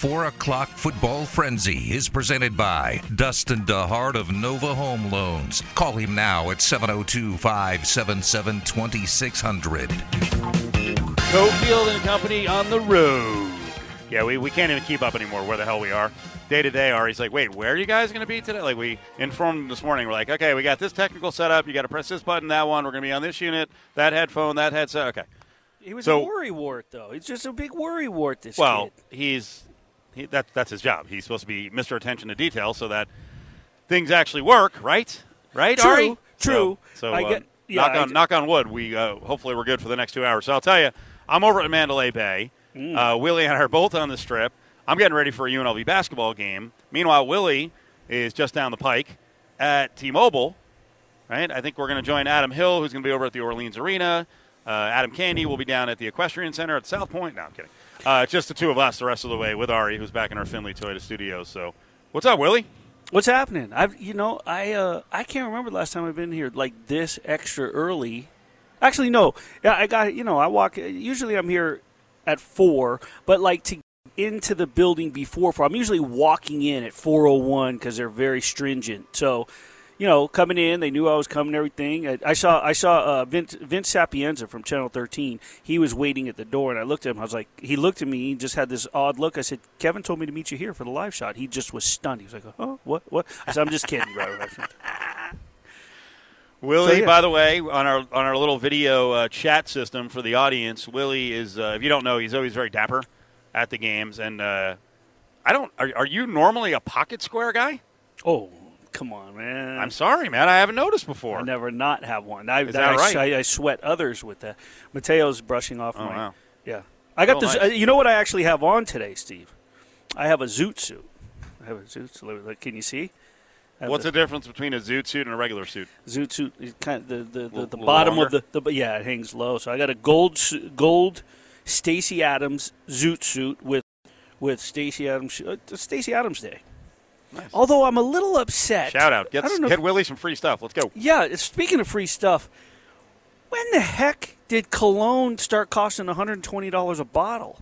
The 4 o'clock football frenzy is presented by Dustin DeHart of Nova Home Loans. Call him now at 702 577 2600. Cofield and Company on the road. Yeah, we, we can't even keep up anymore where the hell we are. Day to day, Ari's like, wait, where are you guys going to be today? Like, we informed him this morning. We're like, okay, we got this technical setup. You got to press this button, that one. We're going to be on this unit, that headphone, that headset. Okay. He was So- a worry wart, though. He's just a big worry wart. This Well, kid. he's he, that, that's his job. He's supposed to be Mr. Attention to Detail so that things actually work, right? Right, True, Ari? true. So, so I uh, get- yeah, knock on d- knock on wood. We uh, hopefully we're good for the next two hours. So I'll tell you, I'm over at Mandalay Bay. Mm. Uh, Willie and I are both on the strip. I'm getting ready for a UNLV basketball game. Meanwhile, Willie is just down the pike at T-Mobile. Right? I think we're going to join Adam Hill, who's going to be over at the Orleans Arena. Uh, Adam Candee will be down at the Equestrian Center at South Point. No, I'm kidding. Uh, just the two of us the rest of the way with Ari, who's back in our Findlay Toyota studios. So, what's up, Willie? What's happening? I've you know I uh, I can't remember the last time I've been here like this extra early. Actually, no. Yeah, I got you know I walk. Usually I'm here at four, but like to into the building before four. I'm usually walking in at four oh one because they're very stringent. So. You know, coming in, they knew I was coming. Everything. I, I saw, I saw uh, Vince, Vince Sapienza from Channel 13. He was waiting at the door, and I looked at him. I was like, he looked at me. He just had this odd look. I said, Kevin told me to meet you here for the live shot. He just was stunned. He was like, oh, what, what? I said, I'm just kidding. Willie, So, yeah. by the way, on our on our little video uh, chat system for the audience, Willie is uh, if you don't know, he's always very dapper at the games, and uh, I don't. Are, are you normally a pocket square guy? Oh, come on, man. I'm sorry, man. I haven't noticed before. I never not have one. I, Is that I, right? I, I sweat others with that. Mateo's brushing off Oh, my. wow. Yeah, I got Oh, this. nice. Uh, you know what I actually have on today, Steve? I have a zoot suit. I have a zoot suit. Can you see? What's the the difference between a zoot suit and a regular suit? zoot suit? is Kind of the the, the, the bottom of the, the yeah it hangs low. So I got a gold gold Stacy Adams zoot suit with with Stacy Adams uh, Stacy Adams Day. Nice. Although I'm a little upset. Shout out, get I don't know get if- Willie some free stuff. Let's go. Yeah, speaking of free stuff, when the heck did cologne start costing $120 a bottle?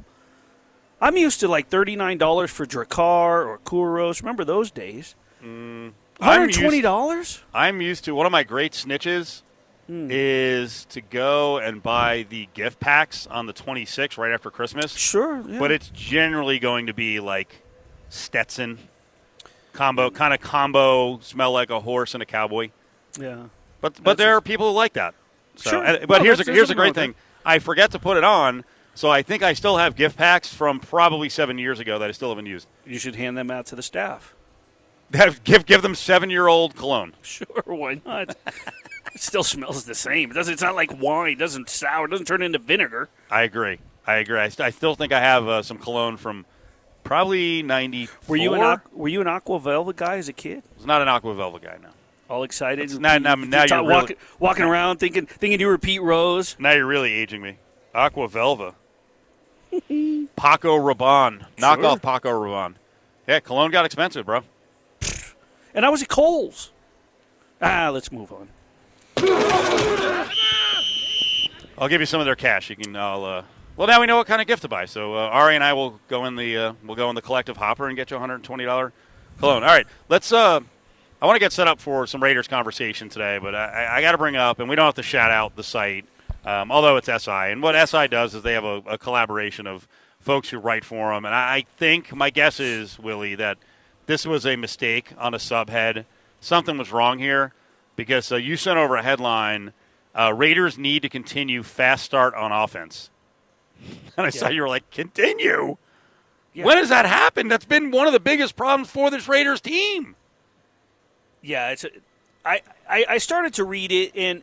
I'm used to like $39 for Drakkar or Kouros. Remember those days? Mm, I'm used- $120? I'm used to one of my great snitches Hmm. is to go and buy the gift packs on the 26th right after Christmas. Sure. yeah. but it's generally going to be like Stetson combo, kind of combo, smell like a horse and a cowboy. yeah. But but That's there are people who like that. So, Sure. and- but No, here's a, here's a great thing. I forget to put it on, so I think I still have gift packs from probably seven years ago that I still haven't used. You should hand them out to the staff. That- give give them seven year old cologne. Sure, why not? it still smells the same. It doesn't, it's not like wine. It doesn't sour. It doesn't turn into vinegar. I agree. I agree. I, st- I still think I have uh, some cologne from probably ninety. Were you an Aqu- were you an Aqua Velva guy as a kid? I was not an Aqua Velva guy now. All excited? Not- now- now you're really- walking, walking around thinking thinking you were Pete Rose. Now you're really aging me. Aqua Velva. Paco Rabanne. Knock Sure. off Paco Rabanne. Yeah, cologne got expensive, bro. And I was at Kohl's. Ah, let's move on. I'll give you some of their cash. You can. I'll. Uh, well, now we know what kind of gift to buy. So uh, Ari and I will go in the uh, we'll go in the collective hopper and get you a hundred and twenty dollar cologne. All right, let's. Uh, I want to get set up for some Raiders conversation today, but I, I got to bring up, and we don't have to shout out the site, um, although it's SI. And what SI does is they have a, a collaboration of folks who write for them. And I, I think my guess is Willie that this was a mistake on a subhead. Something was wrong here because uh, you sent over a headline: uh, Raiders need to continue fast start on offense. And I saw you were like, continue. Yeah. When has that happened? That's been one of the biggest problems for this Raiders team. Yeah, it's. A, I, I I started to read it and.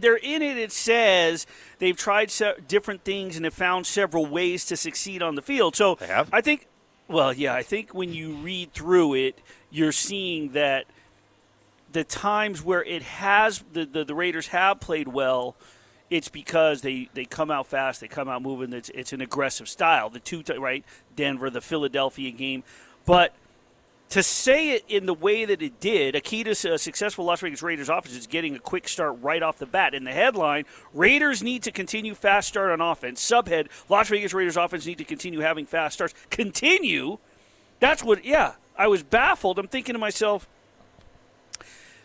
They're in it. It says they've tried se- different things and have found several ways to succeed on the field. So They have? I think, well, yeah, I think when you read through it, you're seeing that the times where it has the, the, the Raiders have played well, it's because they, they come out fast, they come out moving. It's it's an aggressive style. The two right Denver, the Philadelphia game, but to say it in the way that it did, a key to a successful Las Vegas Raiders offense is getting a quick start right off the bat. In the headline, Raiders need to continue fast start on offense. Subhead, Las Vegas Raiders offense need to continue having fast starts. Continue? That's what, yeah. I was baffled. I'm thinking to myself,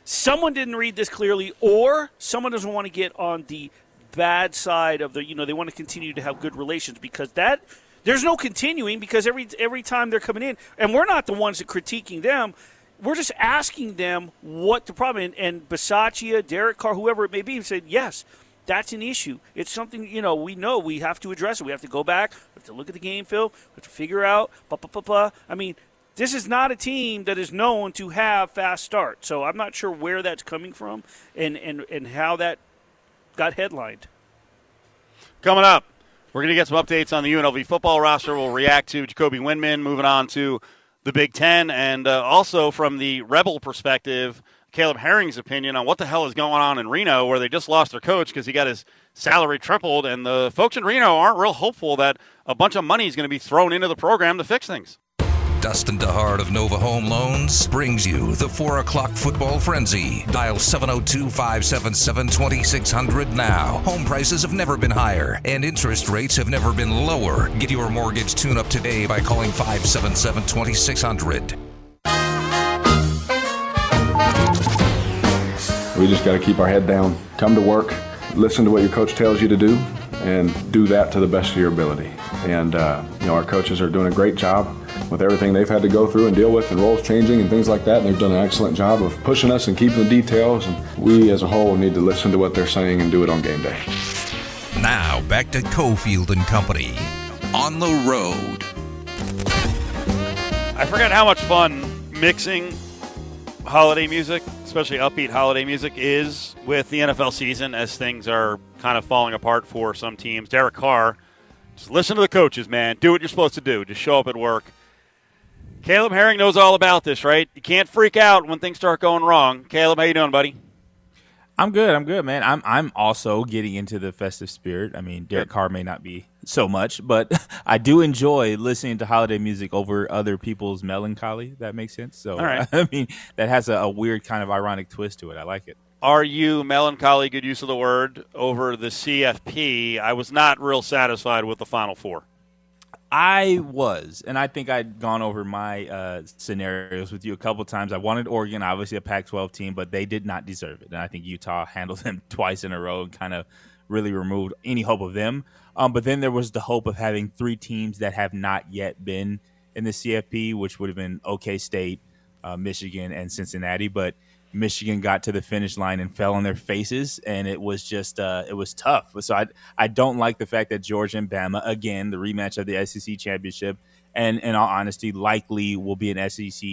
someone didn't read this clearly, or someone doesn't want to get on the bad side of the, you know, they want to continue to have good relations because that – there's no continuing because every every time they're coming in, and we're not the ones that critiquing them. We're just asking them what the problem. And, and Derek Carr, whoever it may be, said yes. That's an issue. It's something you know. We know we have to address it. We have to go back. We have to look at the game film. We have to figure out. Blah, blah, blah, blah. I mean, this is not a team that is known to have fast start. So I'm not sure where that's coming from and, and, and how that got headlined. Coming up, we're going to get some updates on the UNLV football roster. We'll react to Jacoby Windmon moving on to the Big Ten, and uh, also from the Rebel perspective, Caleb Herring's opinion on what the hell is going on in Reno, where they just lost their coach because he got his salary tripled, and the folks in Reno aren't real hopeful that a bunch of money is going to be thrown into the program to fix things. Dustin DeHart of Nova Home Loans brings you the 4 o'clock football frenzy. Dial 702 577 2600 now. Home prices have never been higher, and interest rates have never been lower. Get your mortgage tune up today by calling 577 2600. We just got to keep our head down, come to work, listen to what your coach tells you to do, and do that to the best of your ability. And, uh, you know, our coaches are doing a great job with everything they've had to go through and deal with and roles changing and things like that. And they've done an excellent job of pushing us and keeping the details. And we as a whole need to listen to what they're saying and do it on game day. Now back to Cofield and Company on the road. I forget how much fun mixing holiday music, especially upbeat holiday music, is with the NFL season as things are kind of falling apart for some teams. Derek Carr, just listen to the coaches, man. Do what you're supposed to do. Just show up at work. Caleb Herring knows all about this, right? You can't freak out when things start going wrong. Caleb, how you doing, buddy? I'm good. I'm good, man. I'm I'm also getting into the festive spirit. I mean, Derek Carr may not be so much, but I do enjoy listening to holiday music over other people's melancholy. That makes sense. So, I mean, that has a, a weird kind of ironic twist to it. I like it. Are you melancholy? Good use of the word over the CFP. I was not real satisfied with the Final Four. I was, and I think I'd gone over my uh, scenarios with you a couple times. I wanted Oregon, obviously a Pac-12 team, but they did not deserve it, and I think Utah handled them twice in a row and kind of really removed any hope of them. Um, but then there was the hope of having three teams that have not yet been in the CFP, which would have been OK State, uh, Michigan, and Cincinnati. But Michigan got to the finish line and fell on their faces, and it was just uh, it was tough. So I I don't like the fact that Georgia and Bama again the rematch of the SEC championship, and in all honesty, likely will be an SEC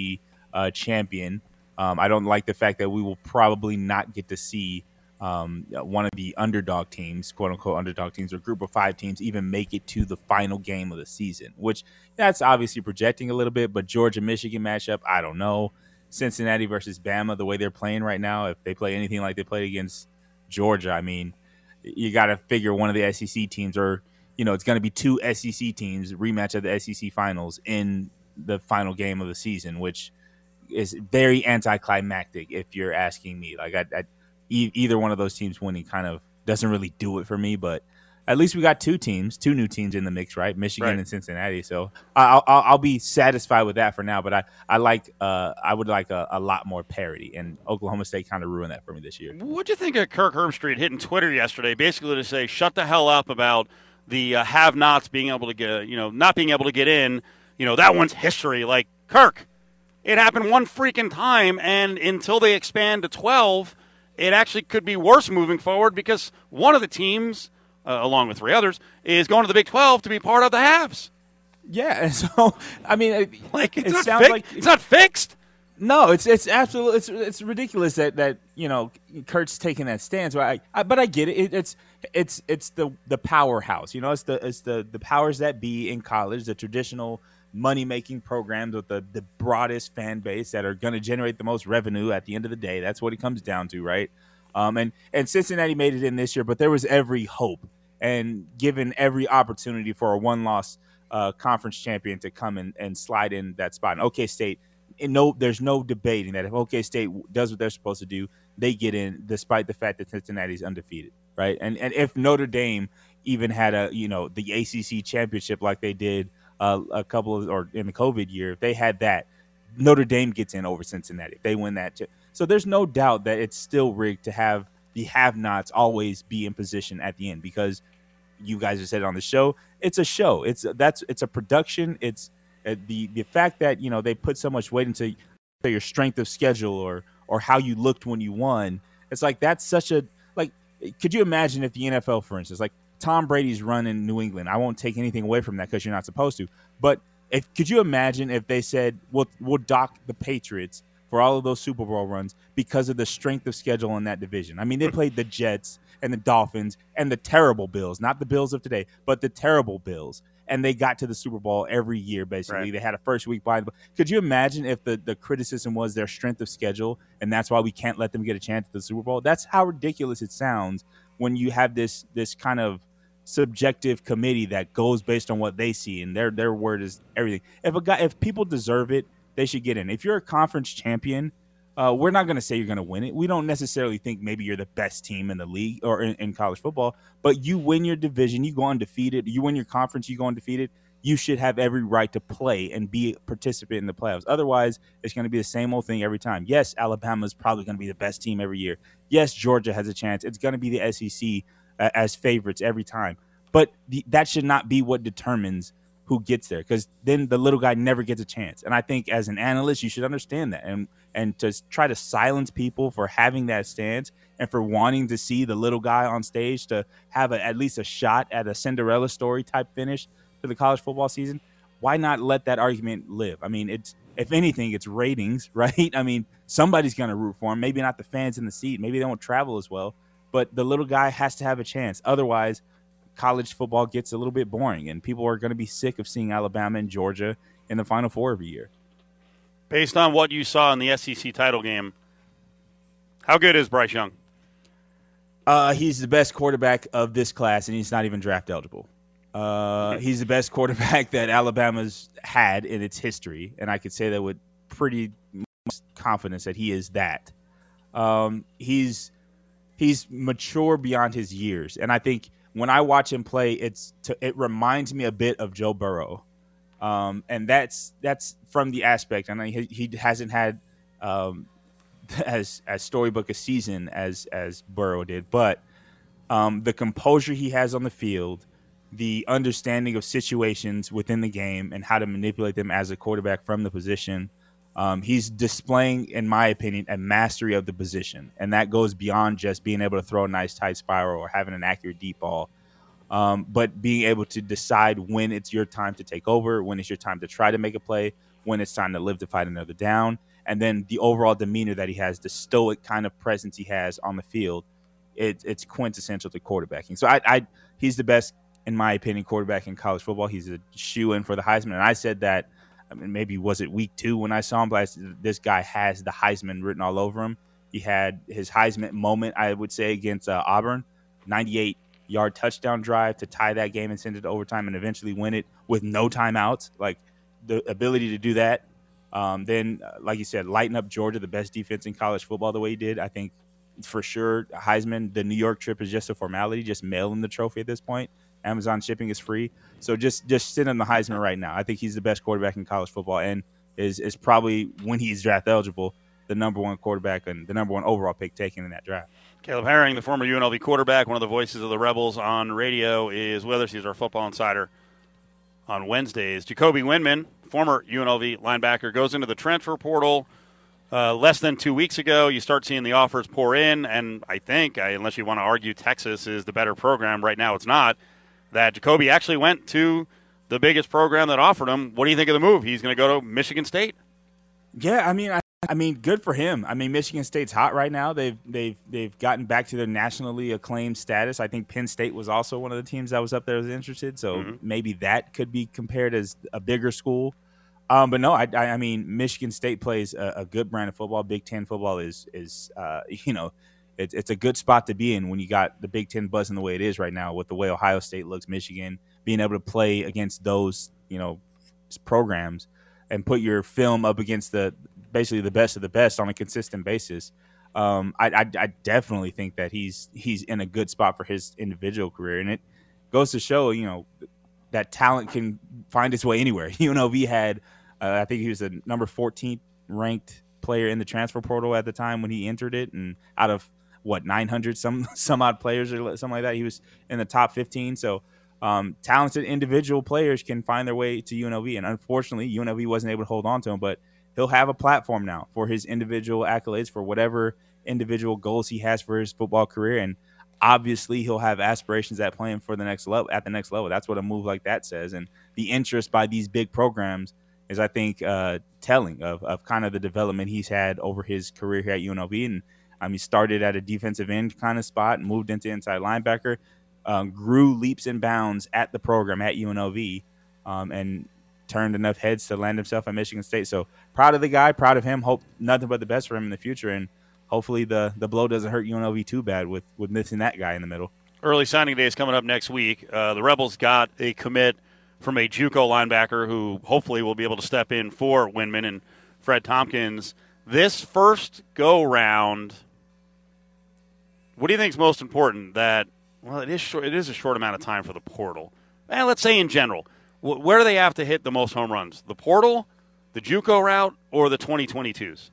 uh, champion. Um, I don't like the fact that we will probably not get to see um, one of the underdog teams, quote unquote underdog teams, or group of five teams, even make it to the final game of the season. Which that's obviously projecting a little bit, but Georgia Michigan matchup, I don't know. Cincinnati versus Bama, the way they're playing right now, if they play anything like they played against Georgia, I mean, you got to figure one of the SEC teams, or you know, it's going to be two SEC teams rematch of the SEC finals in the final game of the season, which is very anticlimactic if you're asking me. Like, I, I, either one of those teams winning kind of doesn't really do it for me, but at least we got two teams, two new teams in the mix, right? Michigan right. and Cincinnati. So I'll, I'll, I'll, be satisfied with that for now. But I, I like uh, I would like a, a, lot more parity, and Oklahoma State kind of ruined that for me this year. What'd you think of Kirk Herbstreit hitting Twitter yesterday, basically to say shut the hell up about the uh, have-nots being able to get, you know, not being able to get in. You know that one's history. Like Kirk, it happened one freaking time, and until they expand to twelve, it actually could be worse moving forward because one of the teams uh, along with three others, is going to the Big 12 to be part of the halves. Yeah, so I mean, it, like it sounds fi- like it's not fixed. No, it's it's absolutely it's it's ridiculous that that you know Kirk's taking that stance. But I, I but I get it. it. It's it's it's the the powerhouse. You know, it's the it's the the powers that be in college, the traditional money making programs with the the broadest fan base that are going to generate the most revenue at the end of the day. That's what it comes down to, right? Um, and and Cincinnati made it in this year, but there was every hope and given every opportunity for a one loss uh, conference champion to come in and slide in that spot. And OK State, no, there's no debating that if OK State does what they're supposed to do, they get in, despite the fact that Cincinnati's undefeated, right? And and if Notre Dame even had a you know the ACC championship like they did uh, a couple of or in the COVID year, if they had that, Notre Dame gets in over Cincinnati. They win that. So there's no doubt that it's still rigged to have the have-nots always be in position at the end because you guys have said it on the show. It's a show. It's that's it's a production. It's uh, the the fact that you know they put so much weight into your strength of schedule or or how you looked when you won. It's like that's such a like. Could you imagine if the NFL, for instance, like Tom Brady's running New England? I won't take anything away from that because you're not supposed to. But if could you imagine if they said we'll we'll dock the Patriots for all of those Super Bowl runs because of the strength of schedule in that division? I mean, they played the Jets and the Dolphins and the terrible Bills, not the Bills of today, but the terrible Bills. And they got to the Super Bowl every year, basically. Right. They had a first week bye. Could you imagine if the, the criticism was their strength of schedule and that's why we can't let them get a chance at the Super Bowl? That's how ridiculous it sounds when you have this this kind of subjective committee that goes based on what they see and their their word is everything. If a guy if people deserve it, they should get in. If you're a conference champion, uh, we're not going to say you're going to win it. We don't necessarily think maybe you're the best team in the league or in, in, college football, but you win your division, you go undefeated, you win your conference, you go undefeated. You should have every right to play and be a participant in the playoffs. Otherwise, it's going to be the same old thing every time. Yes, Alabama is probably going to be the best team every year. Yes, Georgia has a chance. It's going to be the SEC uh, as favorites every time. But the, that should not be what determines who gets there because then the little guy never gets a chance. And I think as an analyst, you should understand that and and to try to silence people for having that stance and for wanting to see the little guy on stage to have a, at least a shot at a Cinderella story type finish to the college football season. Why not let that argument live? I mean, it's if anything, it's ratings, right? I mean, somebody's going to root for him. Maybe not the fans in the seat. Maybe they won't travel as well. But the little guy has to have a chance. Otherwise, college football gets a little bit boring, and people are going to be sick of seeing Alabama and Georgia in the Final Four every year. Based on what you saw in the SEC title game, how good is Bryce Young? Uh, he's the best quarterback of this class, and he's not even draft eligible. Uh, he's the best quarterback that Alabama's had in its history, and I could say that with pretty confidence that he is that. Um, he's he's mature beyond his years, and I think when I watch him play, it's to, it reminds me a bit of Joe Burrow, um, and that's that's from the aspect. I mean, he, he hasn't had um, as as storybook a season as as Burrow did, but um, the composure he has on the field, the understanding of situations within the game, and how to manipulate them as a quarterback from the position. Um, he's displaying, in my opinion, a mastery of the position, and that goes beyond just being able to throw a nice tight spiral or having an accurate deep ball, um, but being able to decide when it's your time to take over, when it's your time to try to make a play, when it's time to live to fight another down, and then the overall demeanor that he has, the stoic kind of presence he has on the field, it, it's quintessential to quarterbacking. So I, I, he's the best, in my opinion, quarterback in college football. He's a shoe in for the Heisman, and I said that I mean, maybe was it week two when I saw him, but I, this guy has the Heisman written all over him. He had his Heisman moment, I would say, against uh, Auburn, 98 yard touchdown drive to tie that game and send it to overtime and eventually win it with no timeouts. Like the ability to do that. Um, then, uh, like you said, lighten up Georgia, the best defense in college football, the way he did. I think for sure, Heisman, the New York trip is just a formality, just mailing the trophy at this point. Amazon shipping is free. So just just sit on the Heisman right now. I think he's the best quarterback in college football, and is is probably when he's draft eligible, the number one quarterback and the number one overall pick taken in that draft. Caleb Herring, the former UNLV quarterback, one of the voices of the Rebels on radio, is with us. He's our football insider on Wednesdays. Jacoby Windmon, former UNLV linebacker, goes into the transfer portal. Uh, less than two weeks ago, you start seeing the offers pour in, and I think, unless you want to argue Texas is the better program, right now it's not that Jacoby actually went to the biggest program that offered him. What do you think of the move? He's going to go to Michigan State. Yeah, I mean, I, I, mean, good for him. I mean, Michigan State's hot right now. They've they've they've gotten back to their nationally acclaimed status. I think Penn State was also one of the teams that was up there was interested. So mm-hmm. maybe that could be compared as a bigger school. Um, but no, I, I, mean, Michigan State plays a, a, good brand of football. Big Ten football is is uh, you know it's it's a good spot to be in when you got the Big Ten buzzing the way it is right now with the way Ohio State looks, Michigan being able to play against those you know programs. and put your film up against the basically the best of the best on a consistent basis. Um, I, I, I definitely think that he's he's in a good spot for his individual career, and it goes to show, you know, that talent can find its way anywhere. UNLV had, uh, I think he was the number 14th ranked player in the transfer portal at the time when he entered it, and out of what 900 some some odd players or something like that, he was in the top 15. So um, talented individual players can find their way to UNLV, and unfortunately, UNLV wasn't able to hold on to him. But he'll have a platform now for his individual accolades for whatever individual goals he has for his football career, and obviously he'll have aspirations at playing for the next level at the next level. That's what a move like that says, and the interest by these big programs is, I think, uh, telling of, of kind of the development he's had over his career here at UNLV. And um, he started at a defensive end kind of spot and moved into inside linebacker um, grew leaps and bounds at the program at UNLV, um, and turned enough heads to land himself at Michigan State. So proud of the guy, proud of him. Hope nothing but the best for him in the future, and hopefully the the blow doesn't hurt UNLV too bad with with missing that guy in the middle. Early signing day is coming up next week. Uh, the Rebels got a commit from a JUCO linebacker who hopefully will be able to step in for Windmon and Fred Tompkins. This first go round, what do you think is most important? That well, it is short. It is a short amount of time for the portal. And let's say in general, where do they have to hit the most home runs? The portal, the JUCO route, or the 2022s?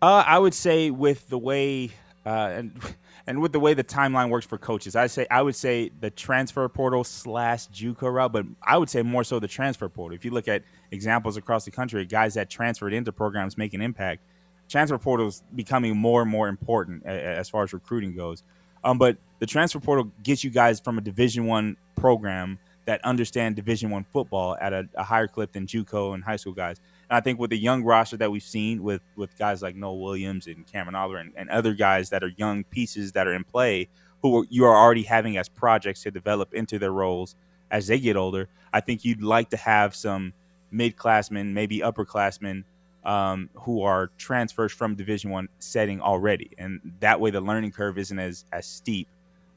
Uh, I would say with the way uh, and and with the way the timeline works for coaches, I say I would say the transfer portal slash JUCO route, but I would say more so the transfer portal. If you look at examples across the country, guys that transferred into programs make an impact, transfer portal is becoming more and more important as far as recruiting goes. Um, but the transfer portal gets you guys from a Division One program that understand Division One football at a, a, higher clip than JUCO and high school guys. And I think with the young roster that we've seen with with guys like Noel Williams and Cameron Oliver and, and other guys that are young pieces that are in play, who you are already having as projects to develop into their roles as they get older, I think you'd like to have some mid-classmen, maybe upperclassmen um, who are transfers from Division One setting already, and that way the learning curve isn't as as steep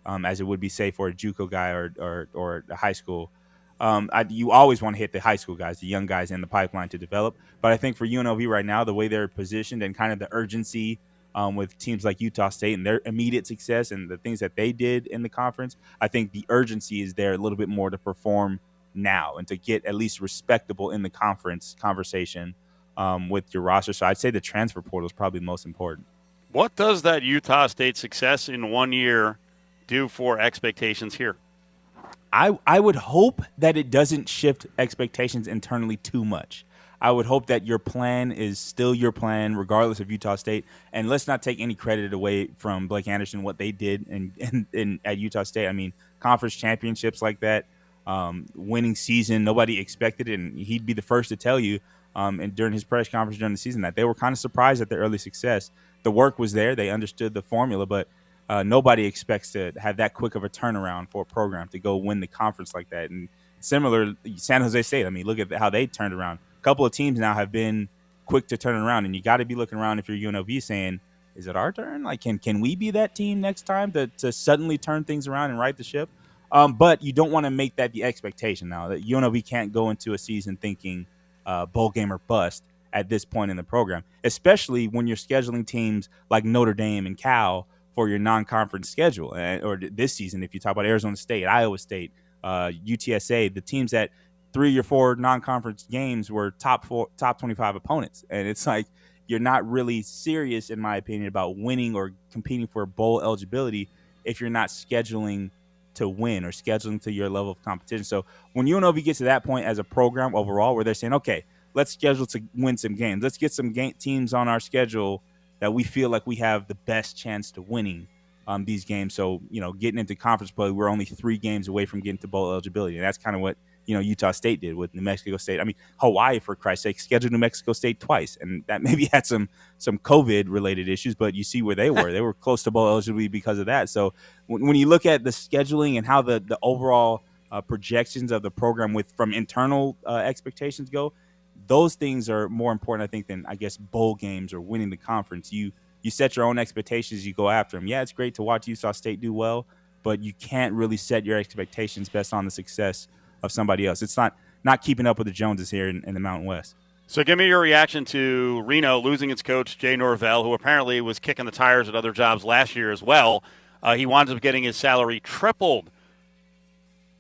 um, as it would be, say, for a JUCO guy or or, or high school. Um, I, you always want to hit the high school guys, the young guys in the pipeline to develop. But I think for UNLV right now, the way they're positioned and kind of the urgency um, with teams like Utah State and their immediate success and the things that they did in the conference, I think the urgency is there a little bit more to perform now and to get at least respectable in the conference conversation um, with your roster. So I'd say the transfer portal is probably the most important. What does that Utah State success in one year do for expectations here? I, I would hope that it doesn't shift expectations internally too much. I would hope that your plan is still your plan, regardless of Utah State. And let's not take any credit away from Blake Anderson, what they did in, in, in at Utah State. I mean, conference championships like that, um, winning season, nobody expected it. And he'd be the first to tell you um, and during his press conference during the season that they were kind of surprised at the early success. The work was there; they understood the formula, but uh, nobody expects to have that quick of a turnaround for a program to go win the conference like that. And similar, San Jose State. I mean, look at how they turned around. A couple of teams now have been quick to turn around, and you got to be looking around if you're UNLV saying, "Is it our turn? Like, can can we be that team next time to to suddenly turn things around and right the ship?" Um, but you don't want to make that the expectation now that UNLV can't go into a season thinking uh, bowl game or bust at this point in the program, especially when you're scheduling teams like Notre Dame and Cal for your non-conference schedule. or this season, if you talk about Arizona State, Iowa State, uh, UTSA, the teams that three or four non-conference games were top four, top 25 opponents, and it's like you're not really serious, in my opinion, about winning or competing for bowl eligibility if you're not scheduling to win or scheduling to your level of competition. So when UNLV gets to that point as a program overall, where they're saying, okay, let's schedule to win some games, let's get some game teams on our schedule that we feel like we have the best chance to winning um, these games. So you know, getting into conference play, we're only three games away from getting to bowl eligibility, and that's kind of what you know Utah State did with New Mexico State. I mean Hawaii, for Christ's sake, scheduled New Mexico State twice, and that maybe had some some COVID related issues, but you see where they were. they were close to bowl eligibility because of that. So when, when you look at the scheduling and how the the overall uh, projections of the program with from internal uh, expectations go, those things are more important, I think, than I guess bowl games or winning the conference. You you set your own expectations, you go after them. Yeah, it's great to watch Utah State do well, but you can't really set your expectations based on the success of somebody else. It's not not keeping up with the Joneses here in, in the Mountain West. So give me your reaction to Reno losing its coach Jay Norvell, who apparently was kicking the tires at other jobs last year as well. Uh, he winds up getting his salary tripled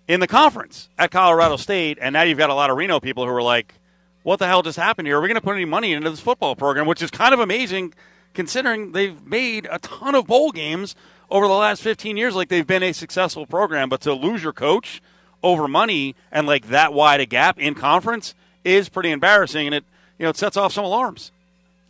in the conference at Colorado State, and now you've got a lot of Reno people who are like, "What the hell just happened here? Are we going to put any money into this football program?" Which is kind of amazing, considering they've made a ton of bowl games over the last 15 years. Like they've been a successful program, but to lose your coach over money and like that wide a gap in conference is pretty embarrassing, and it you know it sets off some alarms.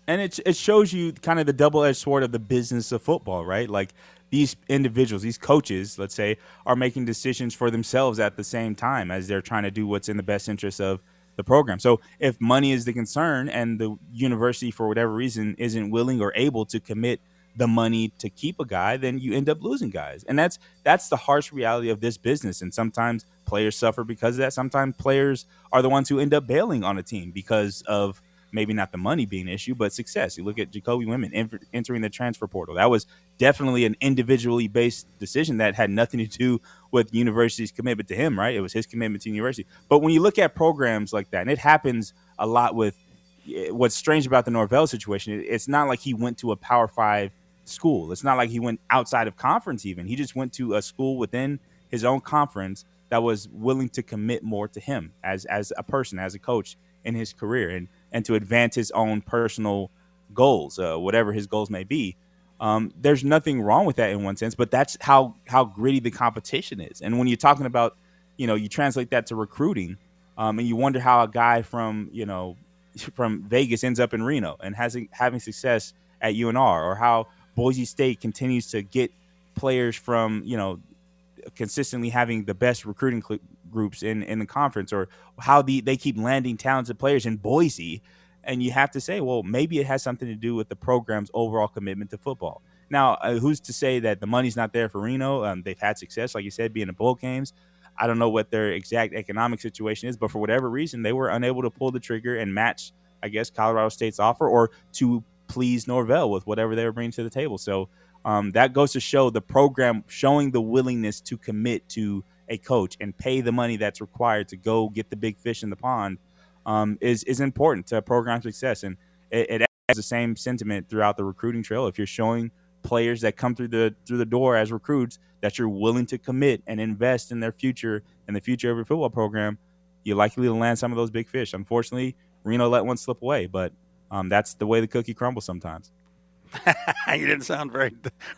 And it it shows you kind of the double edged sword of the business of football, right? Like these individuals, these coaches, let's say, are making decisions for themselves at the same time as they're trying to do what's in the best interest of the program. So if money is the concern and the university, for whatever reason, isn't willing or able to commit the money to keep a guy, then you end up losing guys. And that's that's the harsh reality of this business. And sometimes players suffer because of that. Sometimes players are the ones who end up bailing on a team because of maybe not the money being an issue, but success. You look at Jacoby Windmon entering the transfer portal. That was definitely an individually based decision that had nothing to do with university's commitment to him, right? It was his commitment to university. But when you look at programs like that, and it happens a lot with eh, what's strange about the Norvell situation, it's not like he went to a Power Five school. It's not like he went outside of conference, even. He just went to a school within his own conference that was willing to commit more to him as as a person, as a coach in his career, and and to advance his own personal goals, uh, whatever his goals may be. Um, there's nothing wrong with that in one sense, but that's how how gritty the competition is. And when you're talking about, you know, you translate that to recruiting, um, and you wonder how a guy from you know from Vegas ends up in Reno and has having success at UNR, or how Boise State continues to get players from you know consistently having the best recruiting cl- groups in in the conference, or how the they keep landing talented players in Boise, and you have to say, well, maybe it has something to do with the program's overall commitment to football. Now, uh, who's to say that the money's not there for Reno? Um, they've had success, like you said, being in bowl games. I don't know what their exact economic situation is, but for whatever reason, they were unable to pull the trigger and match, I guess, Colorado State's offer, or to please Norvell with whatever they were bringing to the table. So um, that goes to show the program showing the willingness to commit to a coach and pay the money that's required to go get the big fish in the pond um, is is important to program success. And it, it has the same sentiment throughout the recruiting trail. If you're showing players that come through the through the door as recruits that you're willing to commit and invest in their future and the future of your football program, you're likely to land some of those big fish. Unfortunately, Reno let one slip away, but um, that's the way the cookie crumbles sometimes. you didn't sound very,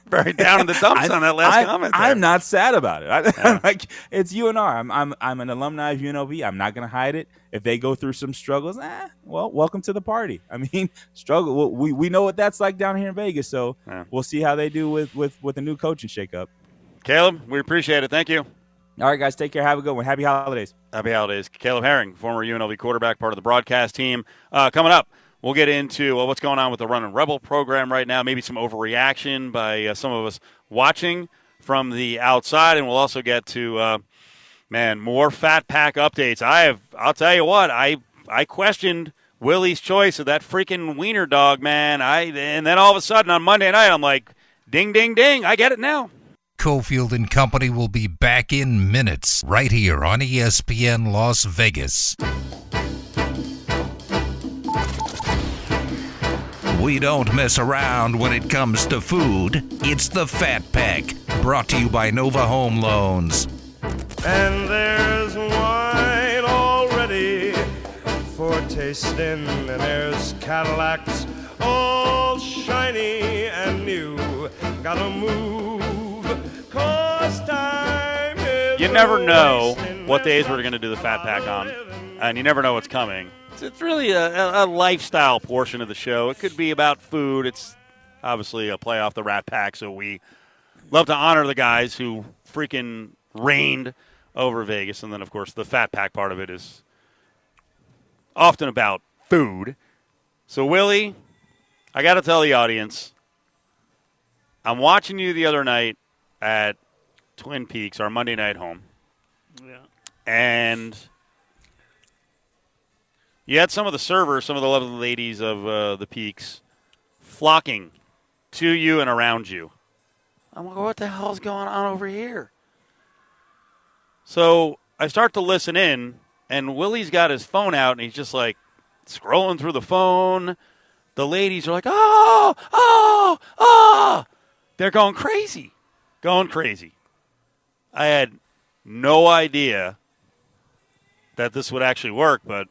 very down in the dumps on that last I, comment. There. I'm not sad about it. I, yeah. like it's UNR. I'm, I'm, I'm an alumni of UNLV. I'm not going to hide it. If they go through some struggles, eh, well, welcome to the party. I mean, struggle. We, we know what that's like down here in Vegas. So yeah. we'll see how they do with with with a new coaching shakeup. Caleb, we appreciate it. Thank you. All right, guys, take care. Have a good one. Happy holidays. Happy holidays. Caleb Herring, former UNLV quarterback, part of the broadcast team. Uh, coming up. We'll get into well, what's going on with the Runnin' Rebel program right now, maybe some overreaction by uh, some of us watching from the outside, and we'll also get to uh, man more Fat Pack updates. I have, I'll tell you what, I I questioned Willie's choice of that freaking wiener dog, man. I and then all of a sudden on Monday night, I'm like, ding, ding, ding, I get it now. Cofield and Company will be back in minutes right here on ESPN Las Vegas. We don't mess around when it comes to food. It's the Fat Pack, brought to you by Nova Home Loans. And there's wine already for tasting, and there's Cadillacs all shiny and new. Gotta move, cause time You never know what days we're going to do the Fat Pack on, and you never know what's coming. It's really a, a, lifestyle portion of the show. It could be about food. It's obviously a play off the Rat Pack, so we love to honor the guys who freaking reigned over Vegas. And then, of course, the Fat Pack part of it is often about food. So, Willie, I got to tell the audience, I'm watching you the other night at Twin Peaks, our Monday night home. Yeah. And you had some of the servers, some of the lovely ladies of uh, the peaks, flocking to you and around you. I'm like, what the hell's going on over here? So I start to listen in, and Willie's got his phone out, and he's just like scrolling through the phone. The ladies are like, "Oh, oh, oh!" They're going crazy, going crazy. I had no idea that this would actually work, but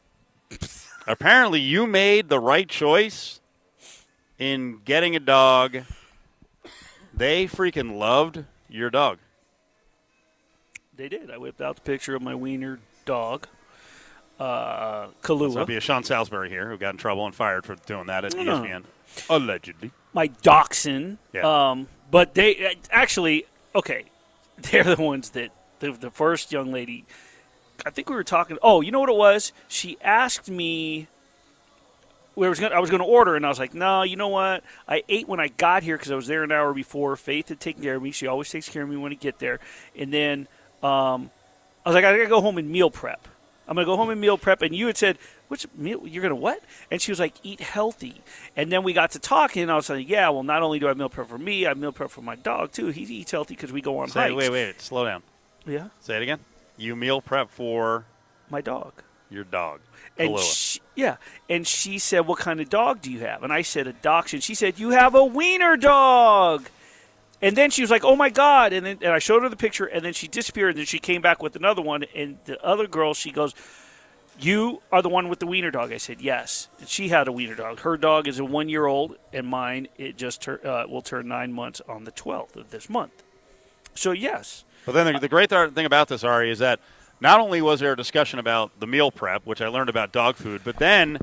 apparently you made the right choice in getting a dog. They freaking loved your dog. They did. I whipped out the picture of my wiener dog, uh, So Kahlua. it'd be a Sean Salisbury here who got in trouble and fired for doing that at No. ESPN. Allegedly. my dachshund. Yeah. Um, but they actually okay, they're the ones that the, the first young lady. I think we were talking. Oh, you know what it was? She asked me. We was gonna, I was going to order, and I was like, "No, you know what? I ate when I got here because I was there an hour before. Faith had taken care of me. She always takes care of me when I get there. And then um, I was like, I gotta go home and meal prep. I'm gonna go home and meal prep. And you had said, "What's meal? You're gonna what?" And she was like, "Eat healthy." And then we got to talking. And I was like, "Yeah, well, not only do I meal prep for me, I meal prep for my dog too. He eats healthy because we go on Say, hikes." wait, wait, wait, slow down. Yeah, Say it again. You meal prep for my dog. your dog. And she, yeah, and she said, "What kind of dog do you have?" And I said, "A dachshund." She said, "You have a wiener dog." And then she was like, "Oh my god!" And then and I showed her the picture, and then she disappeared. And then she came back with another one, and the other girl, she goes, "You are the one with the wiener dog." I said, "Yes." And she had a wiener dog. Her dog is a one-year-old, and mine it just tur- uh, will turn nine months on the twelfth of this month. So yes, But then the, the great thing about this, Ari, is that not only was there a discussion about the meal prep, which I learned about dog food, but then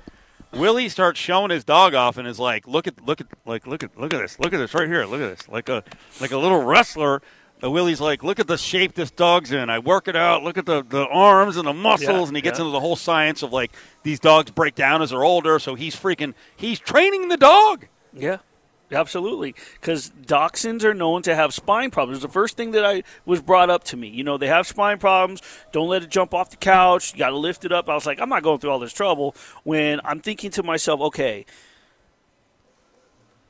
Willie starts showing his dog off and is like, "Look at, look at, like, look at, look at this, look at this right here, look at this, like a, like a little wrestler." Uh, Willie's like, "Look at the shape this dog's in. I work it out. Look at the the arms and the muscles." Yeah, and he gets yeah. into the whole science of like these dogs break down as they're older. So he's freaking, he's training the dog. Yeah, absolutely. Because dachshunds are known to have spine problems. The first thing that I was brought up to me, you know, they have spine problems. Don't let it jump off the couch. You got to lift it up. I was like, I'm not going through all this trouble. When I'm thinking to myself, okay,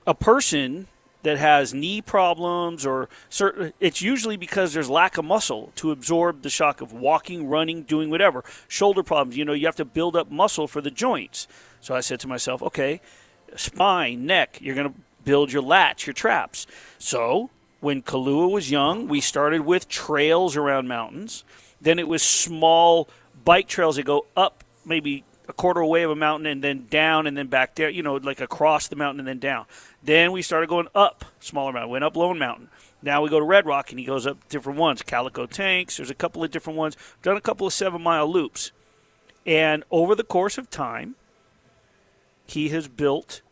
a person that has knee problems or certain it's usually because there's lack of muscle to absorb the shock of walking running doing whatever shoulder problems you know you have to build up muscle for the joints so i said to myself okay spine, neck. You're going to build your lats, your traps. So when Kahlua was young, we started with trails around mountains. Then it was small bike trails that go up maybe a quarter away of a mountain and then down and then back there, you know, like across the mountain and then down. Then we started going up smaller mountain, went up Lone Mountain. Now we go to Red Rock and he goes up different ones. Calico Tanks, there's a couple of different ones. Done a couple of seven mile loops. And over the course of time, he has built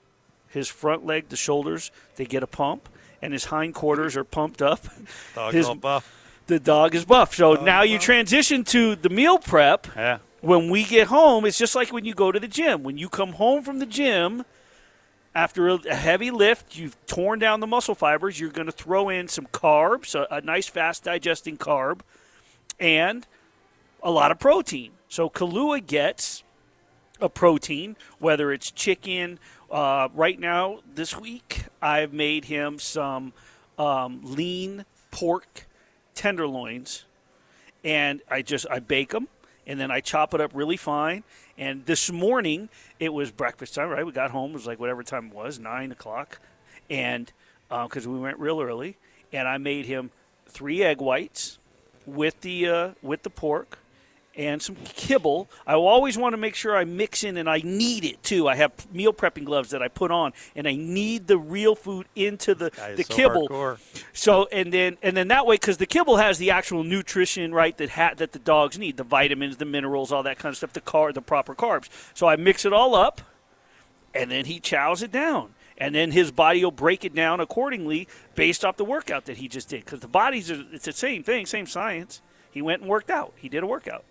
his front leg, the shoulders, they get a pump, and his hindquarters are pumped up. Dog's His- buff. The dog is buff. So now you transition to the meal prep. Yeah. When we get home, it's just like when you go to the gym. When you come home from the gym after a heavy lift, you've torn down the muscle fibers, you're going to throw in some carbs, a, a nice fast digesting carb, and a lot of protein. So Kahlua gets a protein, whether it's chicken. Uh, right now, this week, I've made him some um, lean pork tenderloins, and I just I bake them, and then I chop it up really fine. And this morning, it was breakfast time. Right, we got home. It was like whatever time it was, nine o'clock, and because we went real early, and I made him three egg whites with the uh, with the pork and some kibble. I always want to make sure I mix in, and I need it too. I have meal prepping gloves that I put on, and I need the real food into the the so kibble. hardcore. So and then and then that way, because the kibble has the actual nutrition, right? That ha- that the dogs need, the vitamins, the minerals, all that kind of stuff, the car, the proper carbs. So I mix it all up, and then he chows it down. And then his body will break it down accordingly based off the workout that he just did. Because the bodies are, it's the same thing, same science. He went and worked out. He did a workout.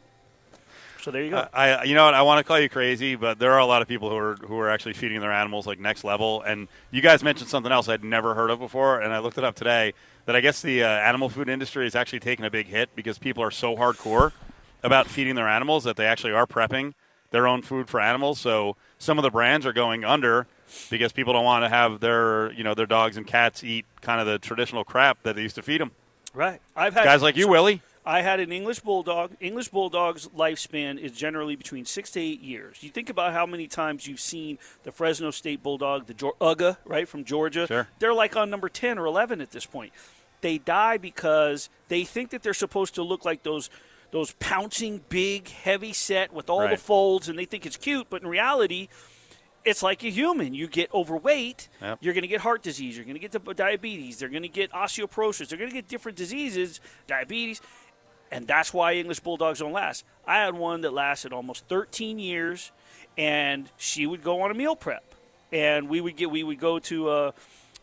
So there you go. I, I- you know what? I want to call you crazy, but there are a lot of people who are who are actually feeding their animals like next level. And you guys mentioned something else I'd never heard of before, and I looked it up today. That I guess the uh, animal food industry is actually taking a big hit because people are so hardcore about feeding their animals that they actually are prepping their own food for animals. So some of the brands are going under because people don't want to have their you know their dogs and cats eat kind of the traditional crap that they used to feed them. right. I've had Guys like you, Willie. I had an English bulldog. English bulldog's lifespan is generally between six to eight years. You think about how many times you've seen the Fresno State bulldog, the Uga, right from Georgia. Sure. They're like on number ten or eleven at this point. They die because they think that they're supposed to look like those those pouncing, big, heavy set with all Right. the folds, and they think it's cute. But in reality, it's like a human. You get overweight, Yep. you're going to get heart disease, you're going to get the diabetes, they're going to get osteoporosis, they're going to get different diseases, diabetes, and that's why English bulldogs don't last. I had one that lasted almost 13 years, and she would go on a meal prep, and we would get we would go to a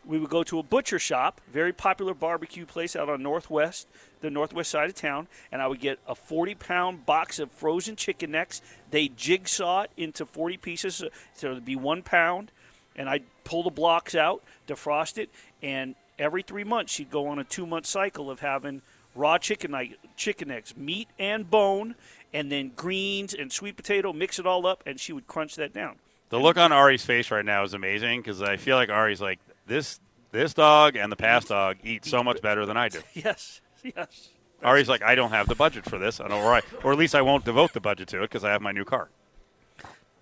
we would go to a butcher shop, very popular barbecue place out on northwest, the northwest side of town, and I would get a 40 pound box of frozen chicken necks. They jigsaw it into 40 pieces, uh, so it'd be one pound, and I'd pull the blocks out, defrost it, and every three months she'd go on a two month cycle of having raw chicken ni- chicken necks, meat and bone, and then greens and sweet potato, mix it all up, and she would crunch that down. The look on Ari's face right now is amazing because I feel like Ari's like this. This dog and the past dog eat so much better than I do. Yes, yes. Ari's like, I don't have the budget for this, and or I, or at least I won't devote the budget to it because I have my new car.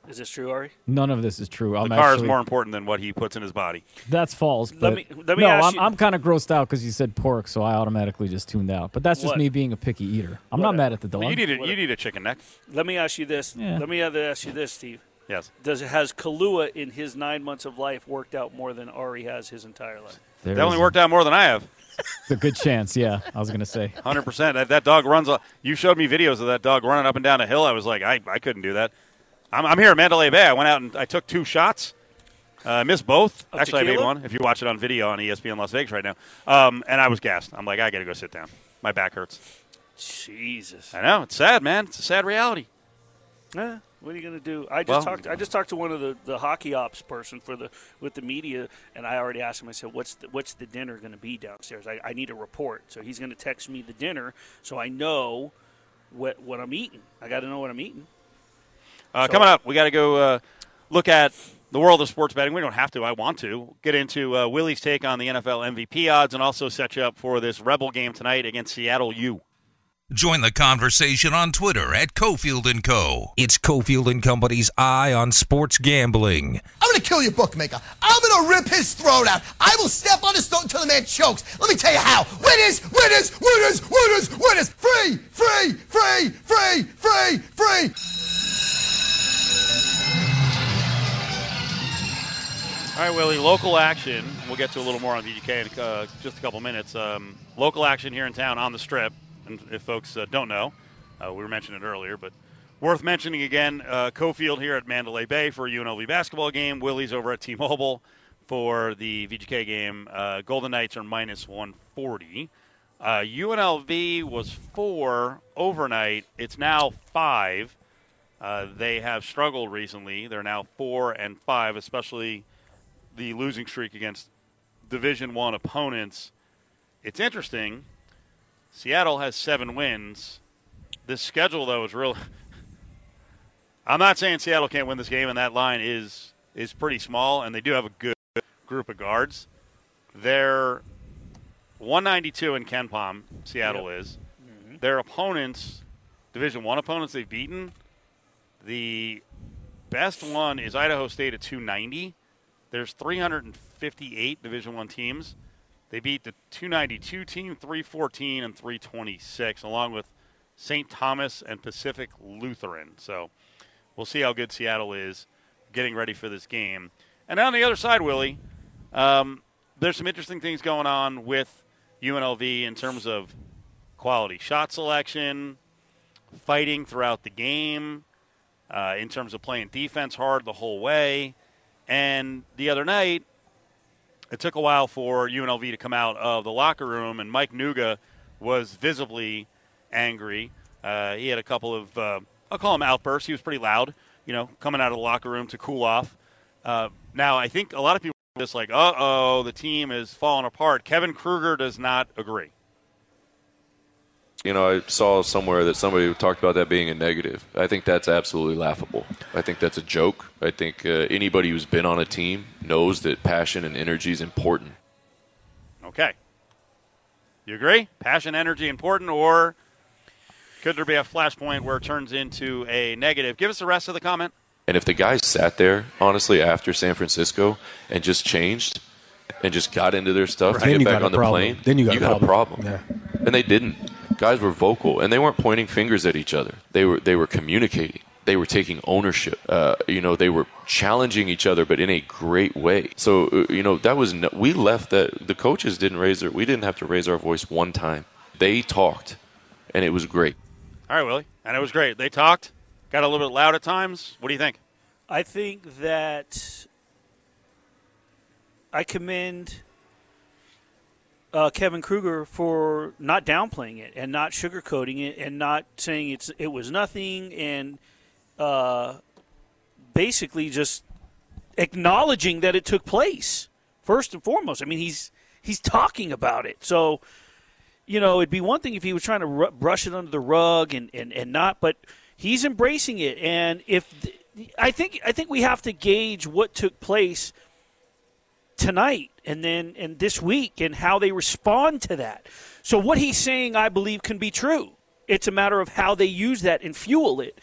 Is this true, Ari? None of this is true. I'm The car is more important than what he puts in his body. That's false. Let me- let me no, ask I'm, I'm kind of grossed out because you said pork, so I automatically just tuned out. But that's just What? me being a picky eater. I'm not mad at the dog. You need a, you need a chicken neck. Let me ask you this. Yeah. Let me other ask you this, Steve. Yes. Does has Kalua in his nine months of life worked out more than Ari has his entire life? There That only is worked out more than I have. It's a good chance. Yeah, I was gonna say. Hundred percent. That that dog runs. You showed me videos of that dog running up and down a hill. I was like, I, I couldn't do that. I'm, I'm here at Mandalay Bay. I went out and I took two shots. Uh, I missed both. Of Actually, I made one. If you watch it on video on ESPN Las Vegas right now, um, and I was gassed. I'm like, I got to go sit down. My back hurts. Jesus. I know it's sad, man. It's a sad reality. Eh, what are you gonna do? I just Well- talked. I just talked to one of the, the hockey ops person for the with the media, and I already asked him. I said, "What's the, what's the dinner going to be downstairs? I, I need a report." So he's going to text me the dinner, so I know what what I'm eating. I got to know what I'm eating. Uh, So- coming up, we got to go uh, look at the world of sports betting. We don't have to. I want to get into uh, Willie's take on the NFL MVP odds, and also set you up for this Rebel game tonight against Seattle U. Join the conversation on Twitter at Cofield and Co. It's Cofield and Company's Eye on Sports Gambling. I'm gonna kill your bookmaker. I'm gonna rip his throat out. I will step on his throat until the man chokes. Let me tell you how. Winners, winners, winners, winners, winners. Free, free, free, free, free, free. All right, Willie, local action. We'll get to a little more on VGK in uh, just a couple minutes. Um, local action here in town on the strip. And if folks uh, don't know, uh, we were mentioning it earlier, but worth mentioning again uh, Cofield here at Mandalay Bay for a UNLV basketball game. Willie's over at T Mobile for the VGK game. Uh, Golden Knights are minus 140. Uh, UNLV was four overnight. It's now five. Uh, they have struggled recently. They're now four and five, especially the losing streak against Division One opponents. It's interesting. Seattle has seven wins. This schedule, though, is real. I'm not saying Seattle can't win this game, and that line is is pretty small, and they do have a good group of guards. They're 192 in KenPom. Seattle is. Mm-hmm. Their opponents, Division One opponents, they've beaten. The best one is Idaho State at 290. There's 358 Division One teams. They beat the 292 team, 314 and 326, along with St. Thomas and Pacific Lutheran. So we'll see how good Seattle is getting ready for this game. And on the other side, Willie, um, there's some interesting things going on with UNLV in terms of quality shot selection, fighting throughout the game, uh, in terms of playing defense hard the whole way. And the other night, it took a while for UNLV to come out of the locker room, and Mike Nuga was visibly angry. Uh, he had a couple of, uh, I'll call him outbursts. He was pretty loud, you know, coming out of the locker room to cool off. Uh, now, I think a lot of people are just like, uh oh, the team is falling apart. Kevin Kruger does not agree. You know, I saw somewhere that somebody talked about that being a negative. I think that's absolutely laughable. I think that's a joke. I think uh, anybody who's been on a team knows that passion and energy is important. Okay. You agree? Passion, energy, important, or Could there be a flashpoint where it turns into a negative? Give us the rest of the comment. And if the guys sat there, honestly, after San Francisco and just changed and just got into their stuff Right. to Then get you back got a on the problem. plane, Then you got a a problem. problem. Yeah. And they didn't. Guys were vocal, and they weren't pointing fingers at each other. They were they were communicating. They were taking ownership. Uh, you know, they were challenging each other, but in a great way. So uh, you know, that was no, we left that. The coaches didn't raise their. We didn't have to raise our voice one time. They talked, and it was great. All right, Willie. And it was great. They talked, got a little bit loud at times. What do you think? I think that I commend uh, Kevin Kruger for not downplaying it and not sugarcoating it and not saying it's it was nothing and uh, basically just acknowledging that it took place first and foremost. I mean, he's he's talking about it, so you know, it'd be one thing if he was trying to ru- brush it under the rug and, and, and not, but he's embracing it. And if th- I think I think we have to gauge what took place tonight and then and this week and how they respond to that. So what he's saying, I believe, can be true. It's a matter of how they use that and fuel it.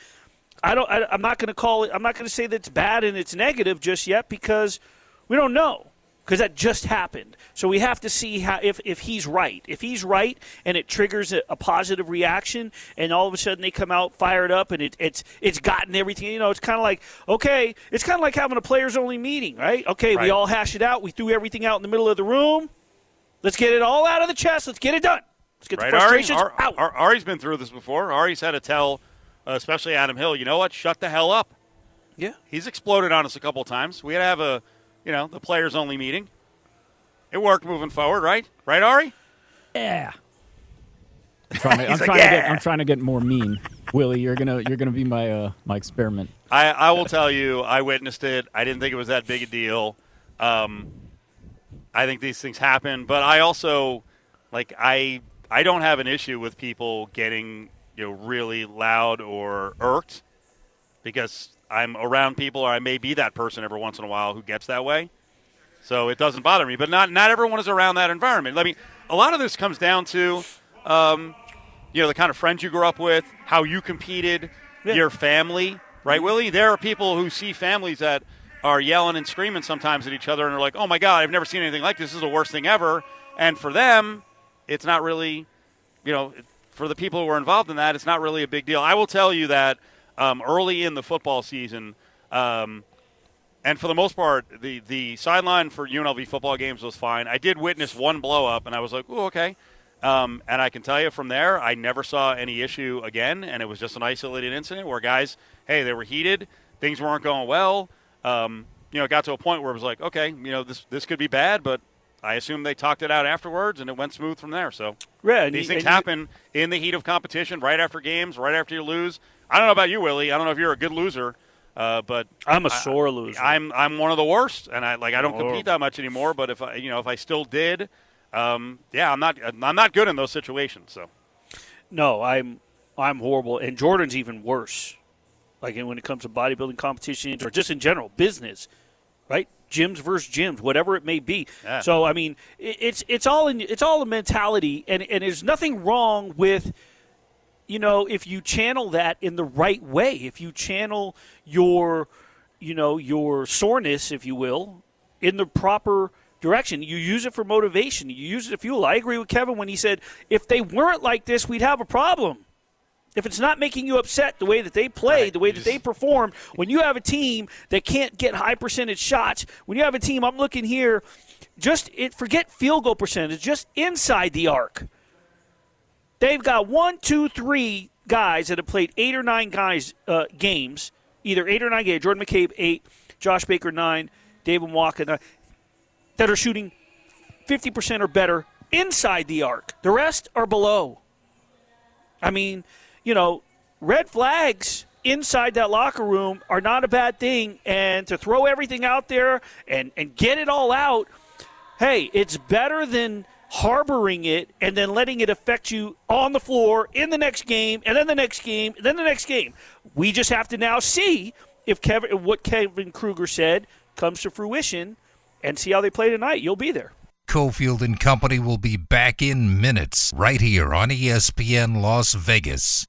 I don't. I, I'm not going to call it. I'm not going to say that it's bad and it's negative just yet because we don't know because that just happened. So we have to see how if, if he's right. If he's right and it triggers a, a positive reaction, and all of a sudden they come out fired up and it, it's it's gotten everything. You know, it's kind of like okay, it's kind of like having a players only meeting, right? Okay, Right. we all hash it out. We threw everything out in the middle of the room. Let's get it all out of the chest. Let's get it done. Let's get right, the Ari? frustrations Ar- out. Ar- Ari's been through this before. Ari's had to tell, uh, especially Adam Hill, you know what? Shut the hell up. yeah. He's exploded on us a couple times. We had to have a, you know, the players only meeting. It worked moving forward, right? Right, Ari? Yeah. I'm trying to, I'm like, trying to get I'm trying to get more mean. Willie, you're gonna you're gonna be my uh my experiment. I, I will tell you, I witnessed it. I didn't think it was that big a deal. Um, I think these things happen, but I also like I I don't have an issue with people getting you know really loud or irked because I'm around people, or I may be that person every once in a while who gets that way. So it doesn't bother me. But not not everyone is around that environment. I mean, a lot of this comes down to, um, you know, the kind of friends you grew up with, how you competed, your family, right, Willie? There are people who see families that are yelling and screaming sometimes at each other, and are like, "Oh my God, I've never seen anything like this. This is the worst thing ever." And for them, it's not really, you know, for the people who are involved in that, it's not really a big deal. I will tell you that um, early in the football season. Um, and for the most part, the, the sideline for UNLV football games was fine. I did witness one blow up, and I was like, "Ooh, okay." Um, and I can tell you from there, I never saw any issue again, and it was just an isolated incident where guys, hey, they were heated, things weren't going well. Um, you know, it got to a point where it was like, okay, you know, this this could be bad, but I assume they talked it out afterwards, and it went smooth from there. So Yeah, these you- things and you- happen in the heat of competition, right after games, right after you lose. I don't know about you, Willie. I don't know if you're a good loser, uh, but I'm a I- sore loser. I'm I'm one of the worst, and I like I don't compete that much anymore. But if I you know if I still did, um, yeah, I'm not I'm not good in those situations. So No, I'm I'm horrible, and Jordan's even worse. Like when it comes to bodybuilding competitions or just in general business, right? Gyms versus gyms, whatever it may be. Yeah. So I mean, it, it's it's all in it's all a mentality, and and there's nothing wrong with, you know, if you channel that in the right way, if you channel your, you know, your soreness, if you will, in the proper direction. You use it for motivation. You use it to fuel. I agree with Kevin when he said if they weren't like this, we'd have a problem. If it's not making you upset the way that they play, the way that they perform, when you have a team that can't get high percentage shots, when you have a team, I'm looking here, just it, forget field goal percentage, just inside the arc. They've got one, two, three guys that have played eight or nine guys uh, games, either eight or nine games. Jordan McCabe eight, Josh Baker nine, David Walker nine, that are shooting fifty percent or better inside the arc. The rest are below. I mean, you know, red flags inside that locker room are not a bad thing, and to throw everything out there and and get it all out hey, it's better than harboring it and then letting it affect you on the floor in the next game and then the next game and then the next game. We just have to now see if Kevin what Kevin Kruger said comes to fruition and see how they play tonight. You'll be there. Cofield and Company will be back in minutes right here on ESPN Las Vegas.